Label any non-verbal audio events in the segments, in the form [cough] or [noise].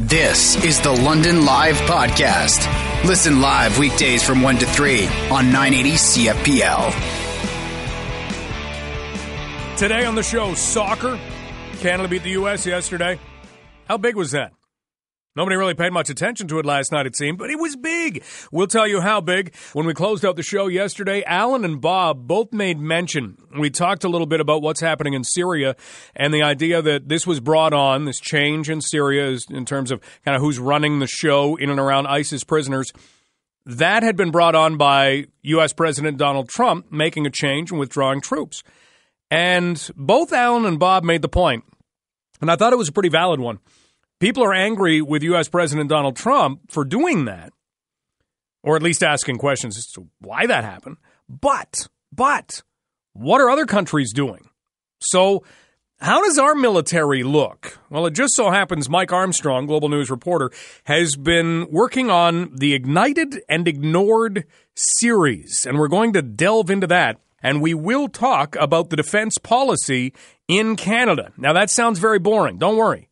This is the London Live Podcast. Listen live weekdays from 1 to 3 on 980 CFPL. Today on the show, soccer. Canada beat the U.S. yesterday. How big was that? Nobody really paid much attention to it last night, it seemed, but it was big. We'll tell you how big. When we closed out the show yesterday, Alan and Bob both made mention. We talked a little bit about what's happening in Syria and the idea that this was brought on, this change in Syria is in terms of kind of who's running the show in and around ISIS prisoners. That had been brought on by U.S. President Donald Trump making a change and withdrawing troops. And both Alan and Bob made the point, and I thought it was a pretty valid one People are angry with U.S. President Donald Trump for doing that, or at least asking questions as to why that happened. But, but, what are other countries doing? So, how does our military look? Well, it just so happens Mike Armstrong, Global News reporter, has been working on the Ignited and Ignored series, and we're going to delve into that. And we will talk about the defense policy in Canada. Now, that sounds very boring. Don't worry.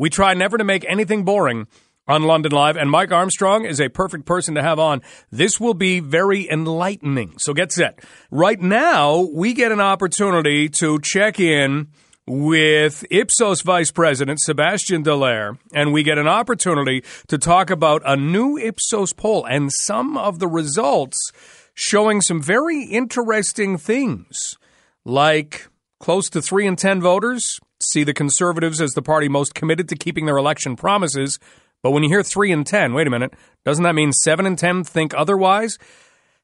We try never to make anything boring on London Live, and Mike Armstrong is a perfect person to have on. This will be very enlightening. So get set. Right now, we get an opportunity to check in with Ipsos Vice President Sebastian Dallaire, and we get an opportunity to talk about a new Ipsos poll and some of the results showing some very interesting things, like close to 3 in 10 voters see the Conservatives as the party most committed to keeping their election promises. But when you hear 3 and 10, wait a minute, doesn't that mean 7 and 10 think otherwise?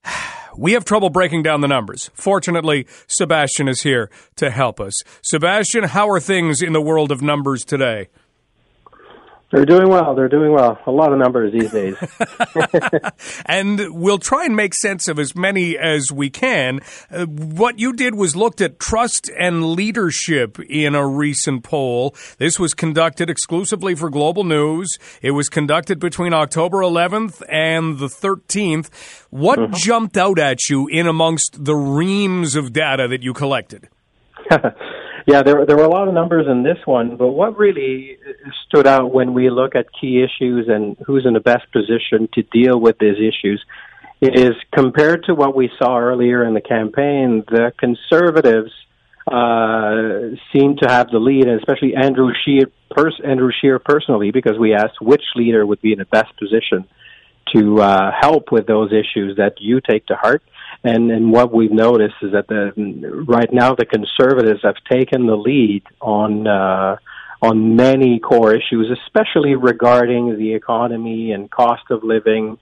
[sighs] We have trouble breaking down the numbers. Fortunately, Sebastian is here to help us. Sebastian, how are things in the world of numbers today? They're doing well. They're doing well. A lot of numbers these days. [laughs] [laughs] and we'll try and make sense of as many as we can. Uh, what you did was looked at trust and leadership in a recent poll. This was conducted exclusively for Global News. It was conducted between October 11th and the 13th. What mm-hmm. jumped out at you in amongst the reams of data that you collected? [laughs] Yeah, there there were a lot of numbers in this one, but what really stood out when we look at key issues and who's in the best position to deal with these issues is compared to what we saw earlier in the campaign, the conservatives uh, seem to have the lead, and especially Andrew Scheer, pers- Andrew Scheer personally, because we asked which leader would be in the best position to uh, help with those issues that you take to heart. And, and what we've noticed is that the, right now the conservatives have taken the lead on uh, on many core issues, especially regarding the economy and cost of living,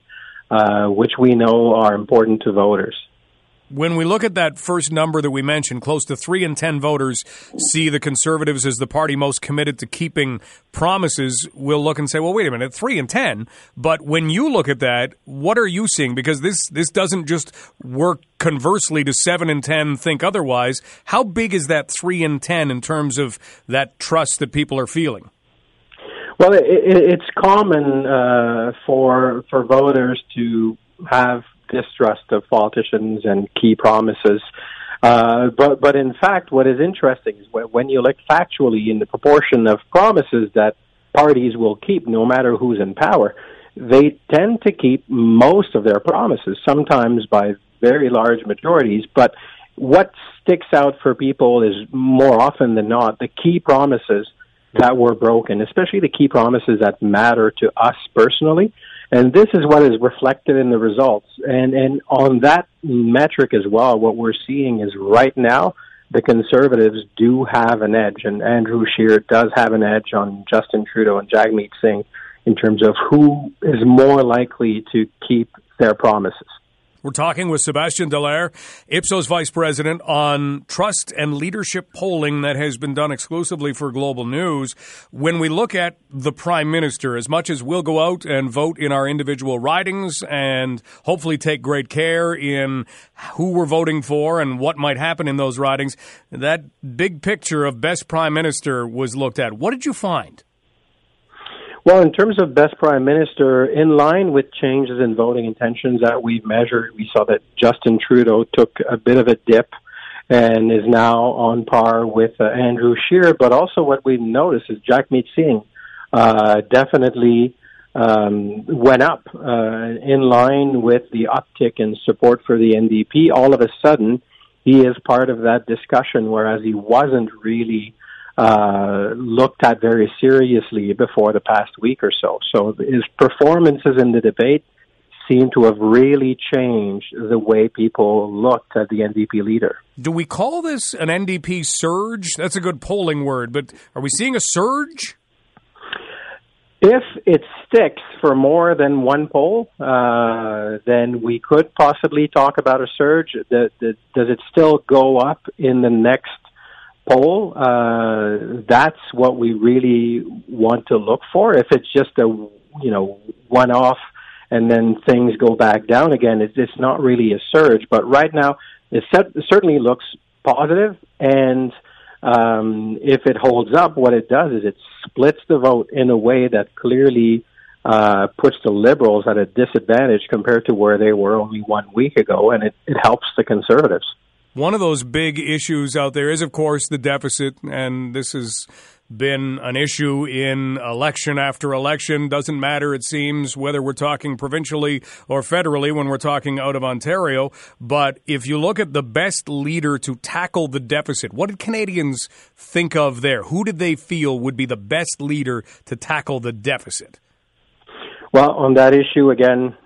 uh, which we know are important to voters when we look at that first number that we mentioned, close to three in ten voters see the Conservatives as the party most committed to keeping promises. We'll look and say, well, wait a minute, three in ten. But when you look at that, what are you seeing? Because this this doesn't just work conversely to seven in ten think otherwise. How big is that three in ten in terms of that trust that people are feeling? Well, it, it, it's common uh, for for voters to have distrust of politicians and key promises. Uh, but but in fact, what is interesting is when you look factually in the proportion of promises that parties will keep, no matter who's in power, they tend to keep most of their promises, sometimes by very large majorities. But what sticks out for people is more often than not the key promises that were broken, especially the key promises that matter to us personally. And this is what is reflected in the results. And, and on that metric as well, what we're seeing is right now, the conservatives do have an edge, and Andrew Scheer does have an edge on Justin Trudeau and Jagmeet Singh in terms of who is more likely to keep their promises. We're talking with Sebastian Dallaire, Ipsos Vice President, on trust and leadership polling that has been done exclusively for Global News. When we look at the Prime Minister, as much as we'll go out and vote in our individual ridings and hopefully take great care in who we're voting for and what might happen in those ridings, that big picture of best Prime Minister was looked at. What did you find? Well, in terms of best prime minister, in line with changes in voting intentions that we've measured, we saw that Justin Trudeau took a bit of a dip and is now on par with uh, Andrew Scheer. But also, what we've noticed is Jagmeet Singh uh, definitely um, went up uh, in line with the uptick in support for the NDP. All of a sudden, he is part of that discussion, whereas he wasn't really uh, looked at very seriously before the past week or so. So his performances in the debate seem to have really changed the way people looked at the NDP leader. Do we call this an NDP surge? That's a good polling word, but are we seeing a surge? If it sticks for more than one poll, uh, then we could possibly talk about a surge. The, the, does it still go up in the next poll? Uh, that's what we really want to look for. If it's just a you know one off and then things go back down again, it's, it's not really a surge. But right now, it, certainly looks positive and um, if it holds up, what it does is it splits the vote in a way that clearly uh, puts the Liberals at a disadvantage compared to where they were only one week ago, and it, it helps the Conservatives. One of those big issues out there is, of course, the deficit, and this has been an issue in election after election. Doesn't matter, it seems, whether we're talking provincially or federally when we're talking out of Ontario. But if you look at the best leader to tackle the deficit, what did Canadians think of there? Who did they feel would be the best leader to tackle the deficit? Well, on that issue, again,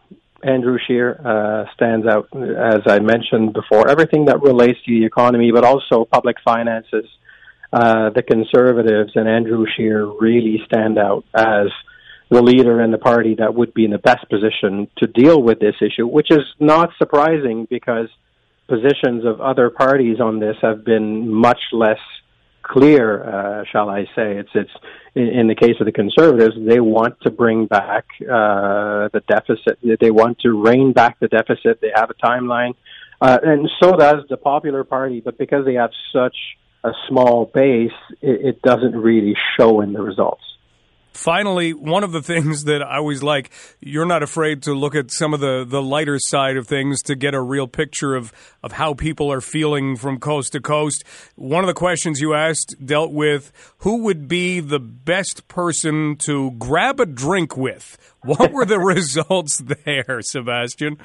Andrew Scheer uh, stands out, as I mentioned before. Everything that relates to the economy, but also public finances uh, the Conservatives and Andrew Scheer really stand out as the leader in the party that would be in the best position to deal with this issue, which is not surprising because positions of other parties on this have been much less clear, uh, shall I say. It's it's in, in the case of the Conservatives, they want to bring back uh, the deficit. They want to rein back the deficit. They have a timeline, uh, and so does the Popular Party. But because they have such a small base, it, it doesn't really show in the results. Finally, one of the things that I always like, you're not afraid to look at some of the, the lighter side of things to get a real picture of, of how people are feeling from coast to coast. One of the questions you asked dealt with who would be the best person to grab a drink with. What were the [laughs] results there, Sebastian?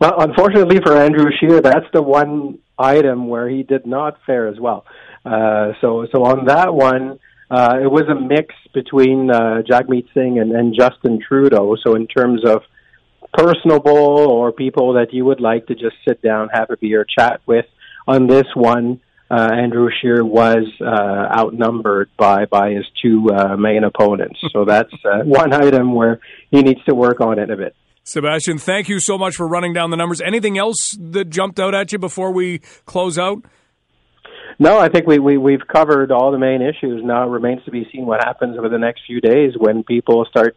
Well, unfortunately for Andrew Scheer, that's the one item where he did not fare as well. Uh, so, so on that one, uh, it was a mix between uh, Jagmeet Singh and, and Justin Trudeau. So, in terms of personable or people that you would like to just sit down, have a beer, chat with, on this one, uh, Andrew Scheer was uh, outnumbered by by his two uh, main opponents. So that's uh, [laughs] one item where he needs to work on it a bit. Sebastian, thank you so much for running down the numbers. Anything else that jumped out at you before we close out? No, I think we, we, we've covered all the main issues. Now it remains to be seen what happens over the next few days when people start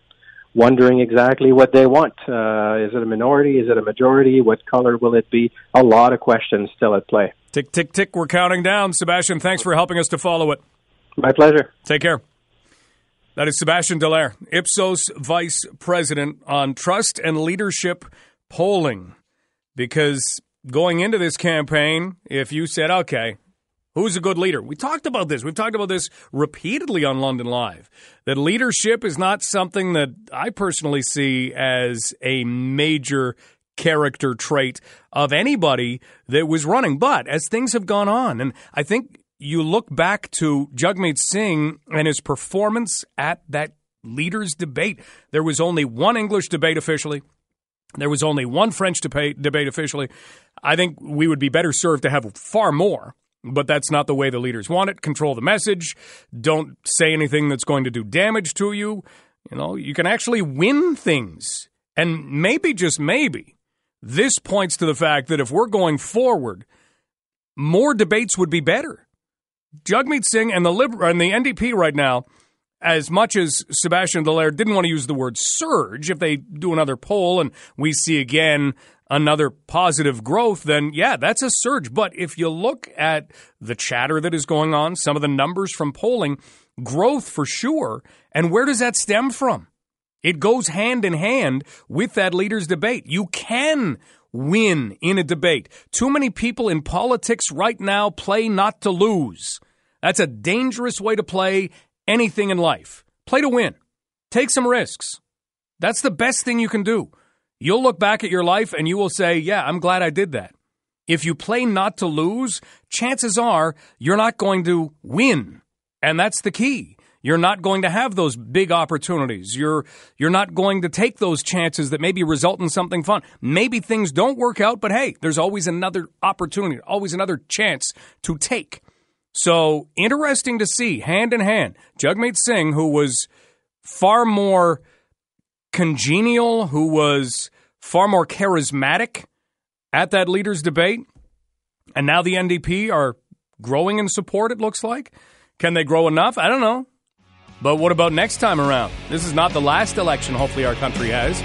wondering exactly what they want. Uh, is it a minority? Is it a majority? What color will it be? A lot of questions still at play. Tick, tick, tick. We're counting down. Sebastian, thanks for helping us to follow it. My pleasure. Take care. That is Sebastian Dallaire, Ipsos Vice President on Trust and Leadership Polling. Because going into this campaign, if you said, okay, who's a good leader? We talked about this. We've talked about this repeatedly on London Live. That leadership is not something that I personally see as a major character trait of anybody that was running. But as things have gone on, and I think you look back to Jagmeet Singh and his performance at that leaders' debate. There was only one English debate officially. There was only one French debate, officially. I think we would be better served to have far more, but that's not the way the leaders want it. Control the message. Don't say anything that's going to do damage to you. You know, you can actually win things. And maybe, just maybe, this points to the fact that if we're going forward, more debates would be better Jagmeet Singh and the Liber- and the NDP right now, as much as Sebastian Dallaire didn't want to use the word surge, if they do another poll and we see again another positive growth, then yeah, that's a surge. But if you look at the chatter that is going on, some of the numbers from polling, growth for sure. And where does that stem from? It goes hand in hand with that leaders' debate. You can win in a debate. Too many people in politics right now play not to lose. That's a dangerous way to play anything in life. Play to win. Take some risks. That's the best thing you can do. You'll look back at your life and you will say, Yeah, I'm glad I did that. If you play not to lose, chances are you're not going to win. And that's the key. You're not going to have those big opportunities. You're you're not going to take those chances that maybe result in something fun. Maybe things don't work out, but hey, there's always another opportunity, always another chance to take. So interesting to see, hand in hand, Jagmeet Singh, who was far more congenial, who was far more charismatic at that leaders' debate, and now the NDP are growing in support, it looks like. Can they grow enough? I don't know. But what about next time around? This is not the last election, hopefully, our country has.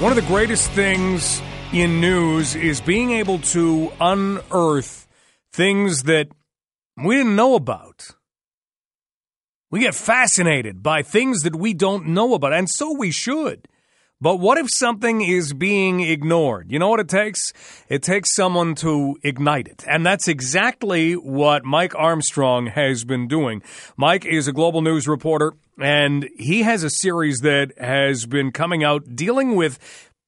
One of the greatest things in news is being able to unearth things that we didn't know about. We get fascinated by things that we don't know about, and so we should. But what if something is being ignored? You know what it takes? It takes someone to ignite it. And that's exactly what Mike Armstrong has been doing. Mike is a global news reporter, and he has a series that has been coming out dealing with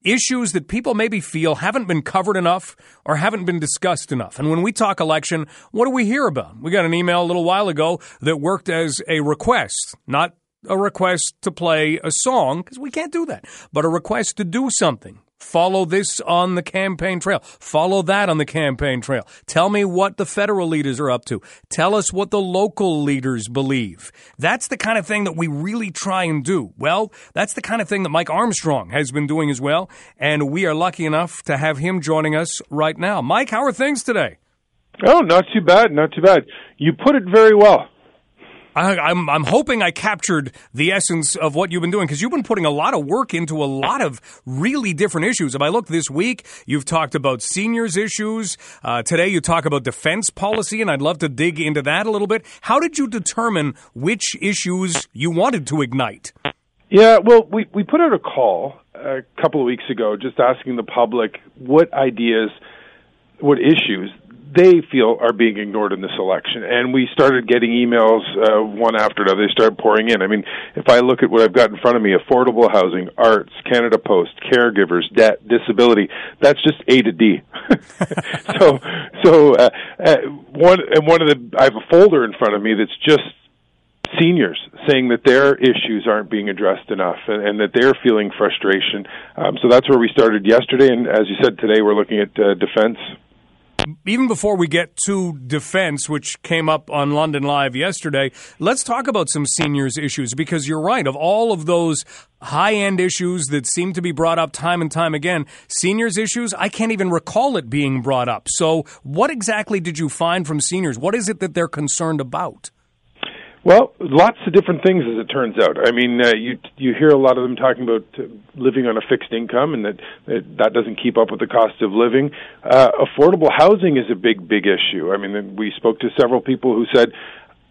issues that people maybe feel haven't been covered enough or haven't been discussed enough. And when we talk election, what do we hear about? We got an email a little while ago that worked as a request, not a request to play a song, because we can't do that, but a request to do something. Follow this on the campaign trail. Follow that on the campaign trail. Tell me what the federal leaders are up to. Tell us what the local leaders believe. That's the kind of thing that we really try and do. Well, that's the kind of thing that Mike Armstrong has been doing as well. And we are lucky enough to have him joining us right now. Mike, how are things today? Oh, not too bad, not too bad. You put it very well. I, I'm I'm hoping I captured the essence of what you've been doing because you've been putting a lot of work into a lot of really different issues. If I look this week, you've talked about seniors issues. Uh, today, you talk about defense policy, and I'd love to dig into that a little bit. How did you determine which issues you wanted to ignite? Yeah, well, we we put out a call a couple of weeks ago, just asking the public what ideas, what issues they feel are being ignored in this election. And we started getting emails uh, one after another. They started pouring in. I mean, if I look at what I've got in front of me affordable housing, arts, Canada Post, caregivers, debt, disability that's just A to D. [laughs] so, so uh, uh, one, and one of the, I have a folder in front of me that's just seniors saying that their issues aren't being addressed enough and, and that they're feeling frustration. Um, so that's where we started yesterday, and as you said today, we're looking at uh, defense even before we get to defense, which came up on London Live yesterday, let's talk about some seniors issues because you're right. Of all of those high end issues that seem to be brought up time and time again, seniors issues, I can't even recall it being brought up. So, what exactly did you find from seniors? What is it that they're concerned about? Well, lots of different things, as it turns out. I mean, uh, you you hear a lot of them talking about uh, living on a fixed income, and that that, that doesn't keep up with the cost of living. Uh, affordable housing is a big, big issue. I mean, we spoke to several people who said,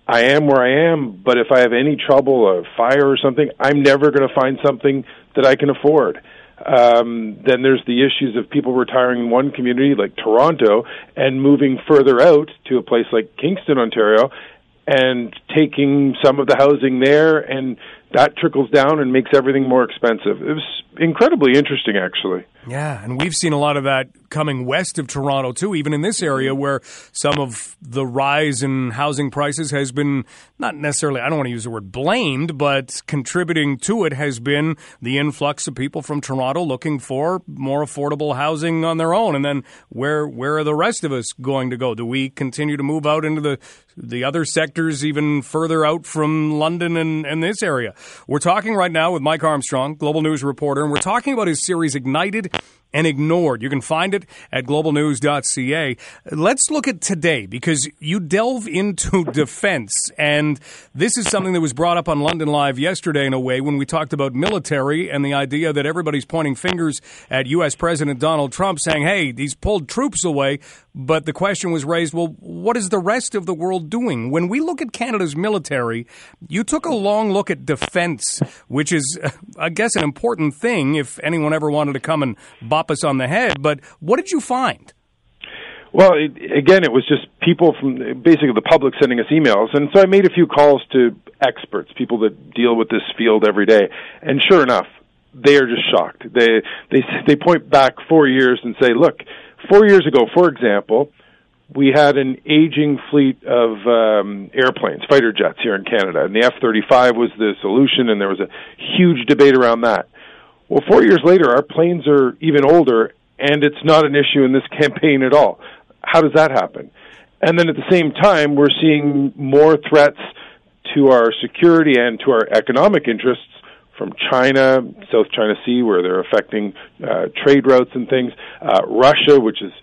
"I am where I am, but if I have any trouble, a fire or something, I'm never going to find something that I can afford." Um, then there's the issues of people retiring in one community like Toronto and moving further out to a place like Kingston, Ontario, and taking some of the housing there and that trickles down and makes everything more expensive. It was incredibly interesting, actually. Yeah, and we've seen a lot of that coming west of Toronto too, even in this area where some of the rise in housing prices has been not necessarily, I don't want to use the word blamed, but contributing to it has been the influx of people from Toronto looking for more affordable housing on their own. And then where where are the rest of us going to go? Do we continue to move out into the the other sectors even further out from London and, and this area? We're talking right now with Mike Armstrong, global news reporter, and we're talking about his series Ignited and ignored. You can find it at globalnews.ca. Let's look at today because you delve into [laughs] defense. And this is something that was brought up on London Live yesterday in a way when we talked about military and the idea that everybody's pointing fingers at U.S. President Donald Trump saying, hey, he's pulled troops away. But the question was raised well, what is the rest of the world doing? When we look at Canada's military, you took a long look at defense, which is, [laughs] I guess, an important thing if anyone ever wanted to come and us on the head. But what did you find? Well, it, again, it was just people from basically the public sending us emails, and so I made a few calls to experts, people that deal with this field every day, and sure enough, they are just shocked. They they they point back four years and say, look, four years ago, for example, we had an aging fleet of um, airplanes, fighter jets here in Canada, and the F 35 was the solution, and there was a huge debate around that. Well, four years later, our planes are even older, and it's not an issue in this [laughs] campaign at all. How does that happen? And then at the same time, we're seeing more threats to our security and to our economic interests from China, South China Sea, where they're affecting uh, trade routes and things. Uh, Russia, which is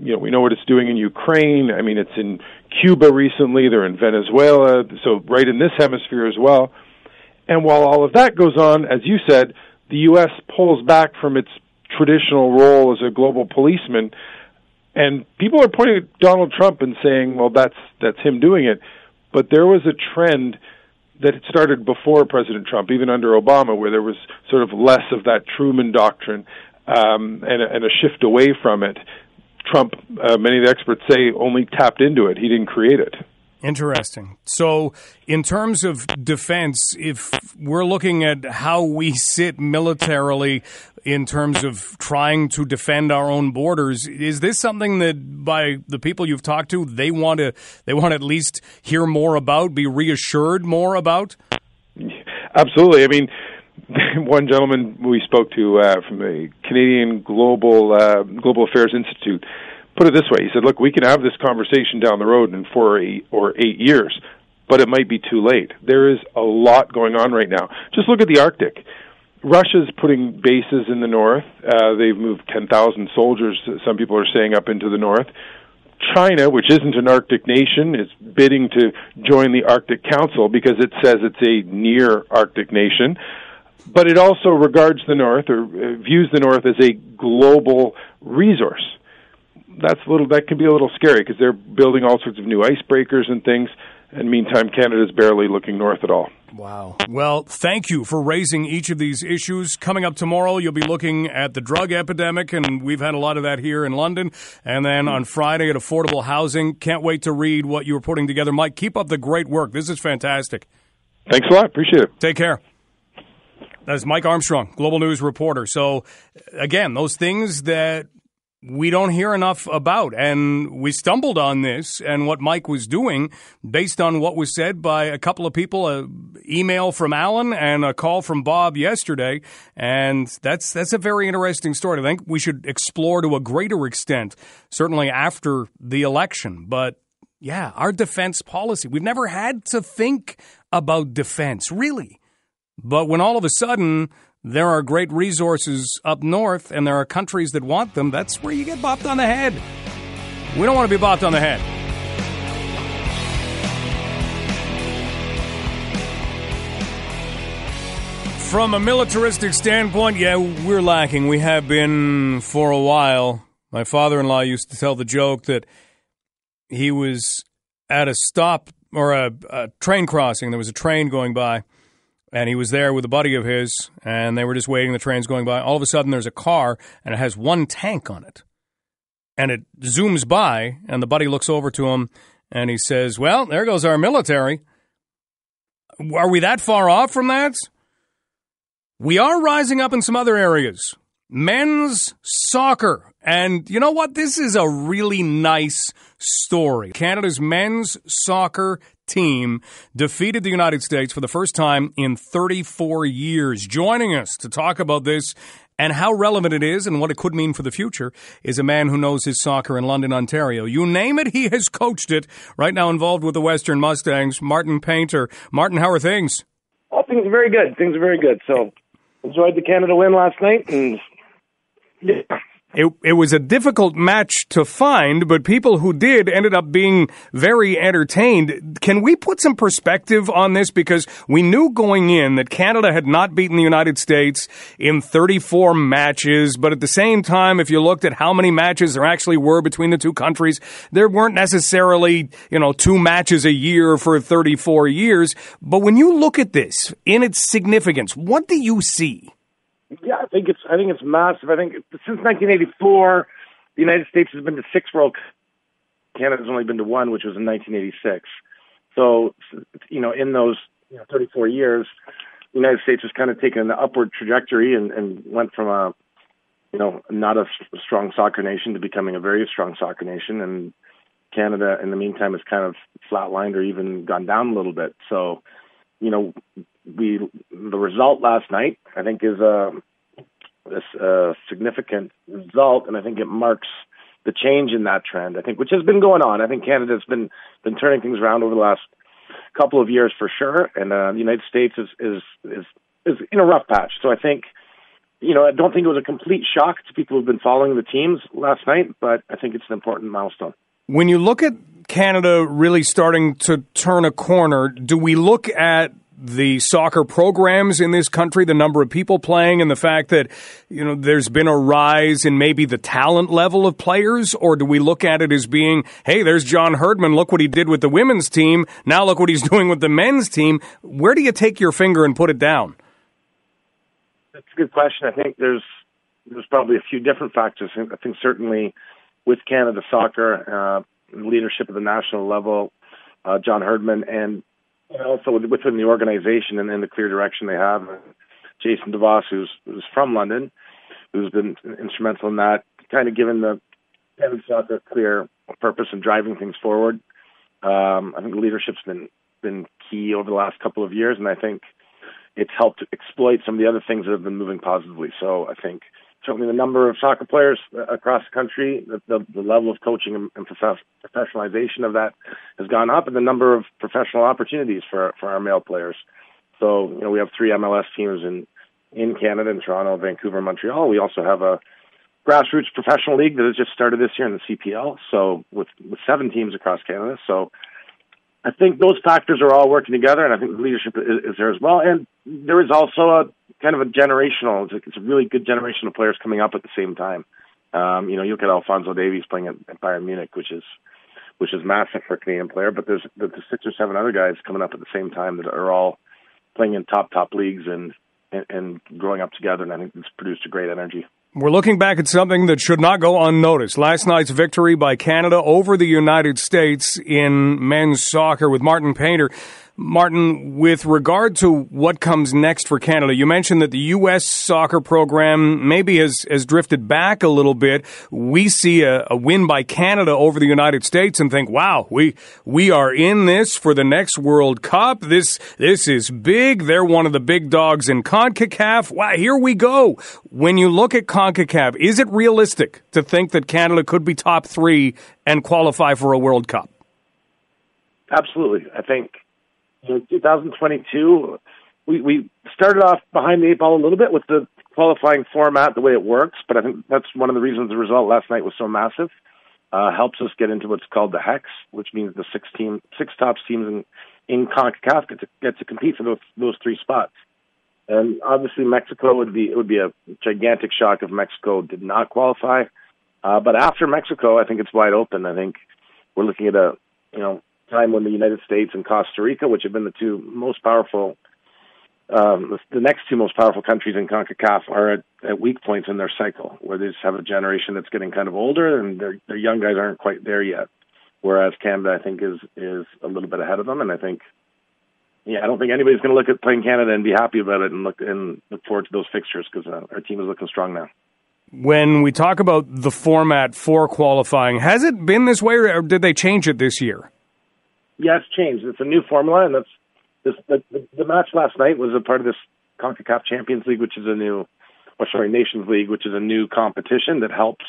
you know, we know what it's doing in Ukraine. I mean, it's in Cuba recently. They're in Venezuela. So right in this hemisphere as well. And while all of that goes on, as you said, the U.S. pulls back from its traditional role as a global policeman. And people are pointing at Donald Trump and saying, well, that's, that's him doing it. But there was a trend that had started before President Trump, even under Obama, where there was sort of less of that Truman doctrine um, and, a, and a shift away from it. Trump, uh, many of the experts say, only tapped into it. He didn't create it. Interesting. So, in terms of defense, if we're looking at how we sit militarily in terms of trying to defend our own borders, is this something that by the people you've talked to, they want to they want to at least hear more about, be reassured more about? Absolutely. I mean, [laughs] one gentleman we spoke to uh, from the Canadian Global uh, Global Affairs Institute put it this way. He said, "Look, we can have this conversation down the road in four or eight, or eight years, but it might be too late. There is a lot going on right now. Just look at the Arctic." Russia's putting bases in the north. Uh, they've moved 10,000 soldiers, some people are saying, up into the north. China, which isn't an Arctic nation, is bidding to join the Arctic Council because it says it's a near Arctic nation but it also regards the North or uh, views the North as a global resource. That's a little that can be a little scary because they're building all sorts of new icebreakers and things. And meantime, Canada's barely looking north at all. Wow. Well, thank you for raising each of these issues. Coming up tomorrow, you'll be looking at the drug epidemic, and we've had a lot of that here in London. And then on Friday at affordable housing. Can't wait to read what you were putting together. Mike, keep up the great work. This is fantastic. Thanks a lot. Appreciate it. Take care. That's Mike Armstrong, Global News reporter. So, again, those things that we don't hear enough about. And we stumbled on this and what Mike was doing based on what was said by a couple of people, a email from Alan and a call from Bob yesterday. And that's, that's a very interesting story. I think we should explore to a greater extent, certainly after the election. But yeah, our defense policy, we've never had to think about defense, really. But when all of a sudden there are great resources up north and there are countries that want them, that's where you get bopped on the head. We don't want to be bopped on the head. From a militaristic standpoint, yeah, we're lacking. We have been for a while. My father in law used to tell the joke that he was at a stop or a, a train crossing. There was a train going by and he was there with a buddy of his, and they were just waiting. The train's going by. All of a sudden, there's a car, and it has one tank on it, and it zooms by, and the buddy looks over to him, and he says, "Well, there goes our military. Are we that far off from that? We are rising up in some other areas. Men's soccer, and you know what? This is a really nice." story. Canada's men's soccer team defeated the United States for the first time in 34 years. Joining us to talk about this and how relevant it is and what it could mean for the future is a man who knows his soccer in London, Ontario. You name it, he has coached it. Right now involved with the Western Mustangs, Martin Painter. Martin, how are things? Oh, things are very good. Things are very good. So enjoyed the Canada win last night and yeah, it, it was a difficult match to find, but people who did ended up being very entertained. Can we put some perspective on this? Because we knew going in that Canada had not beaten the United States in 34 matches, but at the same time, if you looked at how many matches there actually were between the two countries, there weren't necessarily, you know, two matches a year for 34 years. But when you look at this in its significance, what do you see? Yeah, I think it's I think it's massive. I think since 1984, the United States has been to six World Canada's only been to one, which was in 1986. So, you know, in those you know, 34 years, the United States has kind of taken an upward trajectory and, and went from a, you know, not a strong soccer nation to becoming a very strong soccer nation. And Canada, in the meantime, has kind of flatlined or even gone down a little bit. So, you know, we the result last night, I think, is a, a significant result, and I think it marks the change in that trend. I think, which has been going on. I think Canada's been been turning things around over the last couple of years for sure, and uh, the United States is is is is in a rough patch. So I think, you know, I don't think it was a complete shock to people who've been following the teams last night, but I think it's an important milestone. When you look at Canada really starting to turn a corner, do we look at the soccer programs in this country, the number of people playing, and the fact that you know there's been a rise in maybe the talent level of players, or do we look at it as being, hey, there's John Herdman, look what he did with the women's team, now look what he's [laughs] doing with the men's team. Where do you take your finger and put it down? That's a good question. I think there's there's probably a few different factors. I think certainly with Canada Soccer, uh, leadership at the national level, uh, John Herdman, and also within the organization and in the clear direction they have. Jason DeVos, who's who's from London, who's been instrumental in that, kind of given the Canada Soccer clear purpose and driving things forward. Um, I think leadership's been been key over the last couple of years, and I think it's helped exploit some of the other things that have been moving positively. So I think certainly the number of soccer players uh, across the country, the, the, the level of coaching and, and professionalization of that has gone up, and the number of professional opportunities for for our male players. So you know we have three MLS teams in in Canada, in Toronto, Vancouver, Montreal. We also have a grassroots professional league that has just started this year in the CPL. So with with seven teams across Canada. So I think those factors are all working together, and I think leadership is, is there as well. And there is also a kind of a generational. It's a, it's a really good generation of players coming up at the same time. Um, you know, you look at Alfonso Davies playing at, Bayern Munich, which is which is massive for a Canadian player. But there's, there's six or seven other guys coming up at the same time that are all playing in top top leagues and and, and growing up together. And I think it's produced a great energy. We're looking back at something that should not go unnoticed. Last night's victory by Canada over the United States in men's soccer with Martin Painter. Martin, with regard to what comes next for Canada, you mentioned that the U.S. soccer program maybe has, has drifted back a little bit. We see a, a, win by Canada over the United States and think, wow, we, we are in this for the next World Cup. This, this is big. They're one of the big dogs in CONCACAF. Wow, here we go. When you look at CONCACAF, is it realistic to think that Canada could be top three and qualify for a World Cup? Absolutely. I think so 2022, we, we started off behind the eight ball a little bit with the qualifying format, the way it works, but I think that's one of the reasons the result last night was so massive. Uh, helps us get into what's called the hex, which means the six team, six top teams in, in CONCACAF get to, get to compete for those, those three spots. And obviously Mexico would be, it would be a gigantic shock if Mexico did not qualify. Uh, but after Mexico, I think it's wide open. I think we're looking at a, you know, time when the United States and Costa Rica, which have been the two most powerful, um, the next two most powerful countries in CONCACAF, are at, at weak points in their cycle, where they just have a generation that's getting kind of older, and their their young guys aren't quite there yet. Whereas Canada, I think, is is a little bit ahead of them, and I think, yeah, I don't think anybody's going to look at playing Canada and be happy about it, and look and look forward to those fixtures because uh, our team is looking strong now when we talk about the format for qualifying, has it been this way or did they change it this year? Yeah, it's changed. It's a new formula, and that's this. The, the, the match last night was a part of this Concacaf Champions League, which is a new, or sorry, Nations League, which is a new competition that helps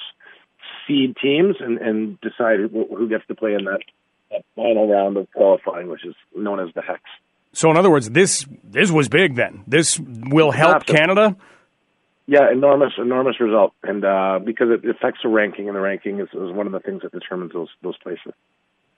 seed teams and and decide who, who gets to play in that, that final round of qualifying, which is known as the hex. So, in other words, this this was big. Then this will help Canada. Yeah, enormous, enormous result, and uh, because it affects the ranking, and the ranking is, is one of the things that determines those those places.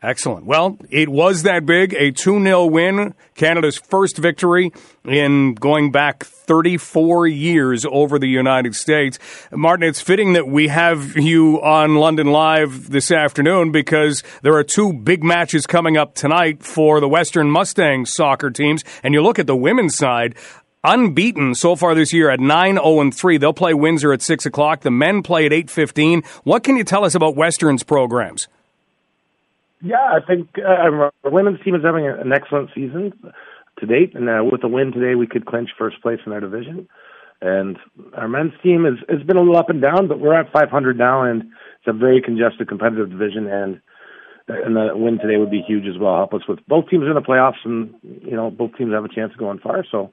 Excellent. Well, it was that big, a 2 0 win, Canada's first victory in going back 34 years over the United States. Martin, it's fitting that we have you on London Live this afternoon because there are two big matches coming up tonight for the Western Mustangs soccer teams. And you look at the women's side, unbeaten so far this year at 9-0-3. They'll play Windsor at 6 o'clock. The men play at 8.15. What can you tell us about Western's programs? Yeah, I think uh, our women's team is having an excellent season to date, and uh, with a win today, we could clinch first place in our division. And our men's team has has been a little up and down, but we're at 500 now, and it's a very congested, competitive division. And and the win today would be huge as well. Help us with both teams in the playoffs, and you know both teams have a chance of going far. So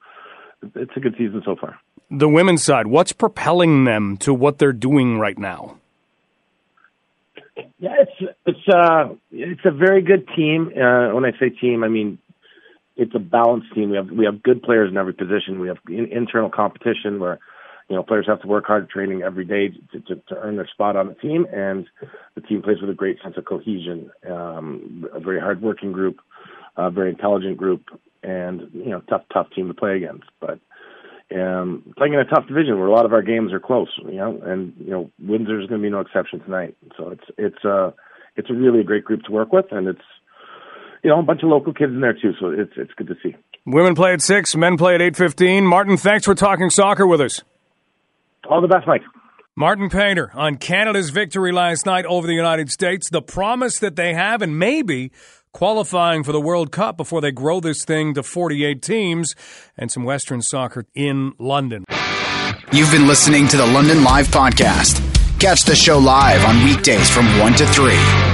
it's a good season so far. The women's side, what's propelling them to what they're doing right now? Yeah, it's it's uh it's a very good team. Uh, when I say team, I mean it's a balanced team. We have we have good players in every position. We have in, internal competition where you know players have to work hard training every day to, to, to earn their spot on the team, and the team plays with a great sense of cohesion. Um, a very hardworking group, a very intelligent group, and you know tough tough team to play against. But um, playing in a tough division where a lot of our games are close, you know, and you know Windsor is going to be no exception tonight. So it's it's uh it's a really a great group to work with, and it's you know a bunch of local kids in there too. So it's it's good to see. Women play at six, men play at eight fifteen. Martin, thanks for talking soccer with us. All the best, Mike. Martin Painter on Canada's victory last night over the United States, the promise that they have, and maybe qualifying for the World Cup before they grow this thing to 48 teams and some Western soccer in London. You've been listening to the London Live Podcast. Catch the show live on weekdays from 1 to 3.